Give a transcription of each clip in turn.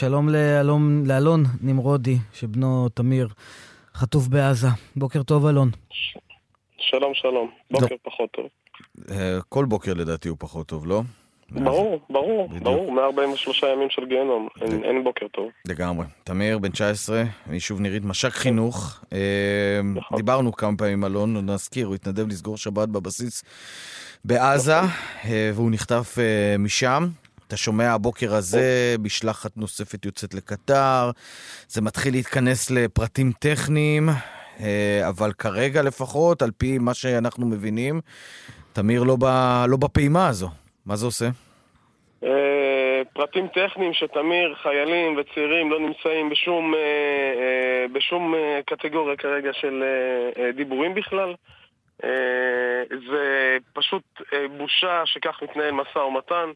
שלום לאלון, לאלון נמרודי, שבנו תמיר חטוף בעזה. בוקר טוב, אלון. שלום, שלום. בוקר לא. פחות טוב. אה, כל בוקר לדעתי הוא פחות טוב, לא? ברור, ברור, בדיוק. ברור, 143 ימים של גיהנום, אין, אין בוקר טוב. לגמרי. תמיר, בן 19, מיישוב נירית, מש"ק חינוך. אה, נכון. דיברנו כמה פעמים, אלון, נזכיר, הוא התנדב לסגור שבת בבסיס בעזה, נכון. אה, והוא נחטף משם. אתה שומע הבוקר הזה, משלחת נוספת יוצאת לקטר, זה מתחיל להתכנס לפרטים טכניים, אבל כרגע לפחות, על פי מה שאנחנו מבינים, תמיר לא, ב, לא בפעימה הזו. מה זה עושה? אה, פרטים טכניים שתמיר, חיילים וצעירים לא נמצאים בשום, אה, אה, בשום קטגוריה כרגע של דיבורים בכלל. זה פשוט בושה שכך מתנהל משא ומתן,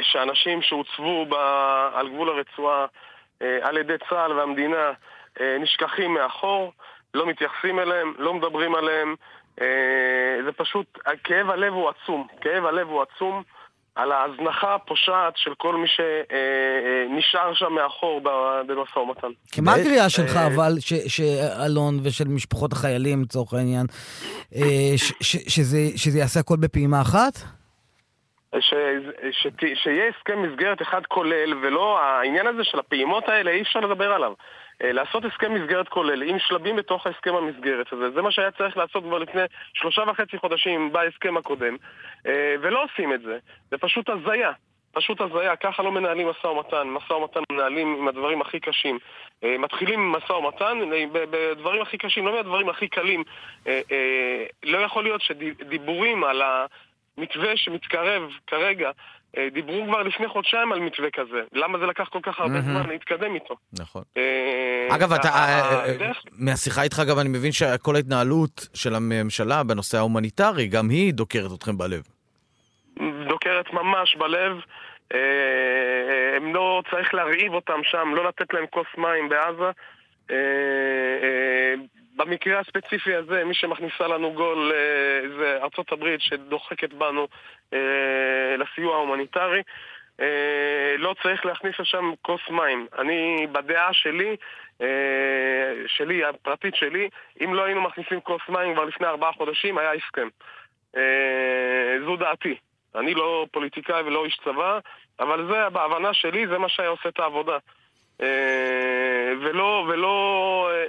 שאנשים שהוצבו על גבול הרצועה על ידי צה"ל והמדינה נשכחים מאחור, לא מתייחסים אליהם, לא מדברים עליהם, אה, זה פשוט, כאב הלב הוא עצום, כאב הלב הוא עצום על ההזנחה הפושעת של כל מי שנשאר אה, אה, שם מאחור במשא ומתן. כי מה הקריאה שלך אבל, שאלון ושל משפחות החיילים לצורך העניין, שזה יעשה הכל בפעימה אחת? שיהיה הסכם מסגרת אחד כולל, ולא, העניין הזה של הפעימות האלה, אי אפשר לדבר עליו. אה, לעשות הסכם מסגרת כולל עם שלבים בתוך ההסכם המסגרת הזה. זה מה שהיה צריך לעשות כבר לפני שלושה וחצי חודשים בהסכם הקודם, אה, ולא עושים את זה. זה פשוט הזיה. פשוט הזיה, ככה לא מנהלים משא ומתן, משא ומתן מנהלים עם הדברים הכי קשים. אה, מתחילים משא ומתן בדברים הכי קשים, לא מהדברים הכי קלים. לא יכול להיות שדיבורים על המתווה שמתקרב כרגע אה, דיברו כבר לפני חודשיים על מתווה כזה. למה זה לקח כל כך הרבה זמן להתקדם איתו? נכון. אה, אגב, אתה, אה, מהשיחה איתך גם אני מבין שכל ההתנהלות של הממשלה בנושא ההומניטרי, גם היא דוקרת אתכם בלב. דוקרת ממש בלב. הם לא, צריך להרעיב אותם שם, לא לתת להם כוס מים בעזה. במקרה הספציפי הזה, מי שמכניסה לנו גול אה, זה ארצות הברית שדוחקת בנו אה, לסיוע ההומניטרי. אה, לא צריך להכניס לשם כוס מים. אני, בדעה שלי, שלי, הפרטית שלי, אם לא היינו מכניסים כוס מים כבר לפני ארבעה חודשים, היה הסכם. זו דעתי. אני לא פוליטיקאי ולא איש צבא, אבל זה, בהבנה שלי, זה מה שהיה עושה את העבודה. ולא, ולא אה,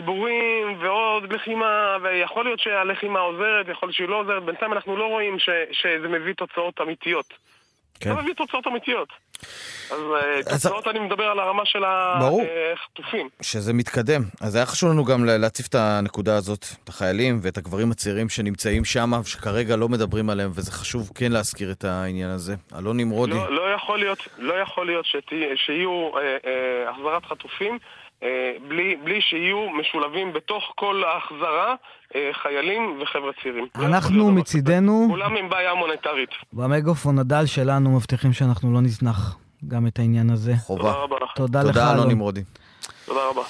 דיבורים ועוד לחימה, ויכול להיות שהלחימה עוזרת, יכול להיות שהיא לא עוזרת, בינתיים אנחנו לא רואים ש, שזה מביא תוצאות אמיתיות. כן. זה מביא תוצאות אמיתיות. אז, אה, אז תוצאות אני מדבר על הרמה של החטופים. שזה מתקדם. אז היה חשוב לנו גם להציף את הנקודה הזאת, את החיילים ואת הגברים הצעירים שנמצאים שם, שכרגע לא מדברים עליהם, וזה חשוב כן להזכיר את העניין הזה. אלון נמרודי. לא, לא יכול להיות, לא יכול להיות שתה, שיהיו אה, אה, החזרת חטופים. אה, בלי, בלי שיהיו משולבים בתוך כל ההחזרה אה, חיילים וחבר'ה צעירים. אנחנו מצידנו... כולם עם בעיה מוניטרית. במגופון הדל שלנו מבטיחים שאנחנו לא נזנח גם את העניין הזה. חובה. תודה רבה. תודה לך, אלון נמרודי. תודה רבה.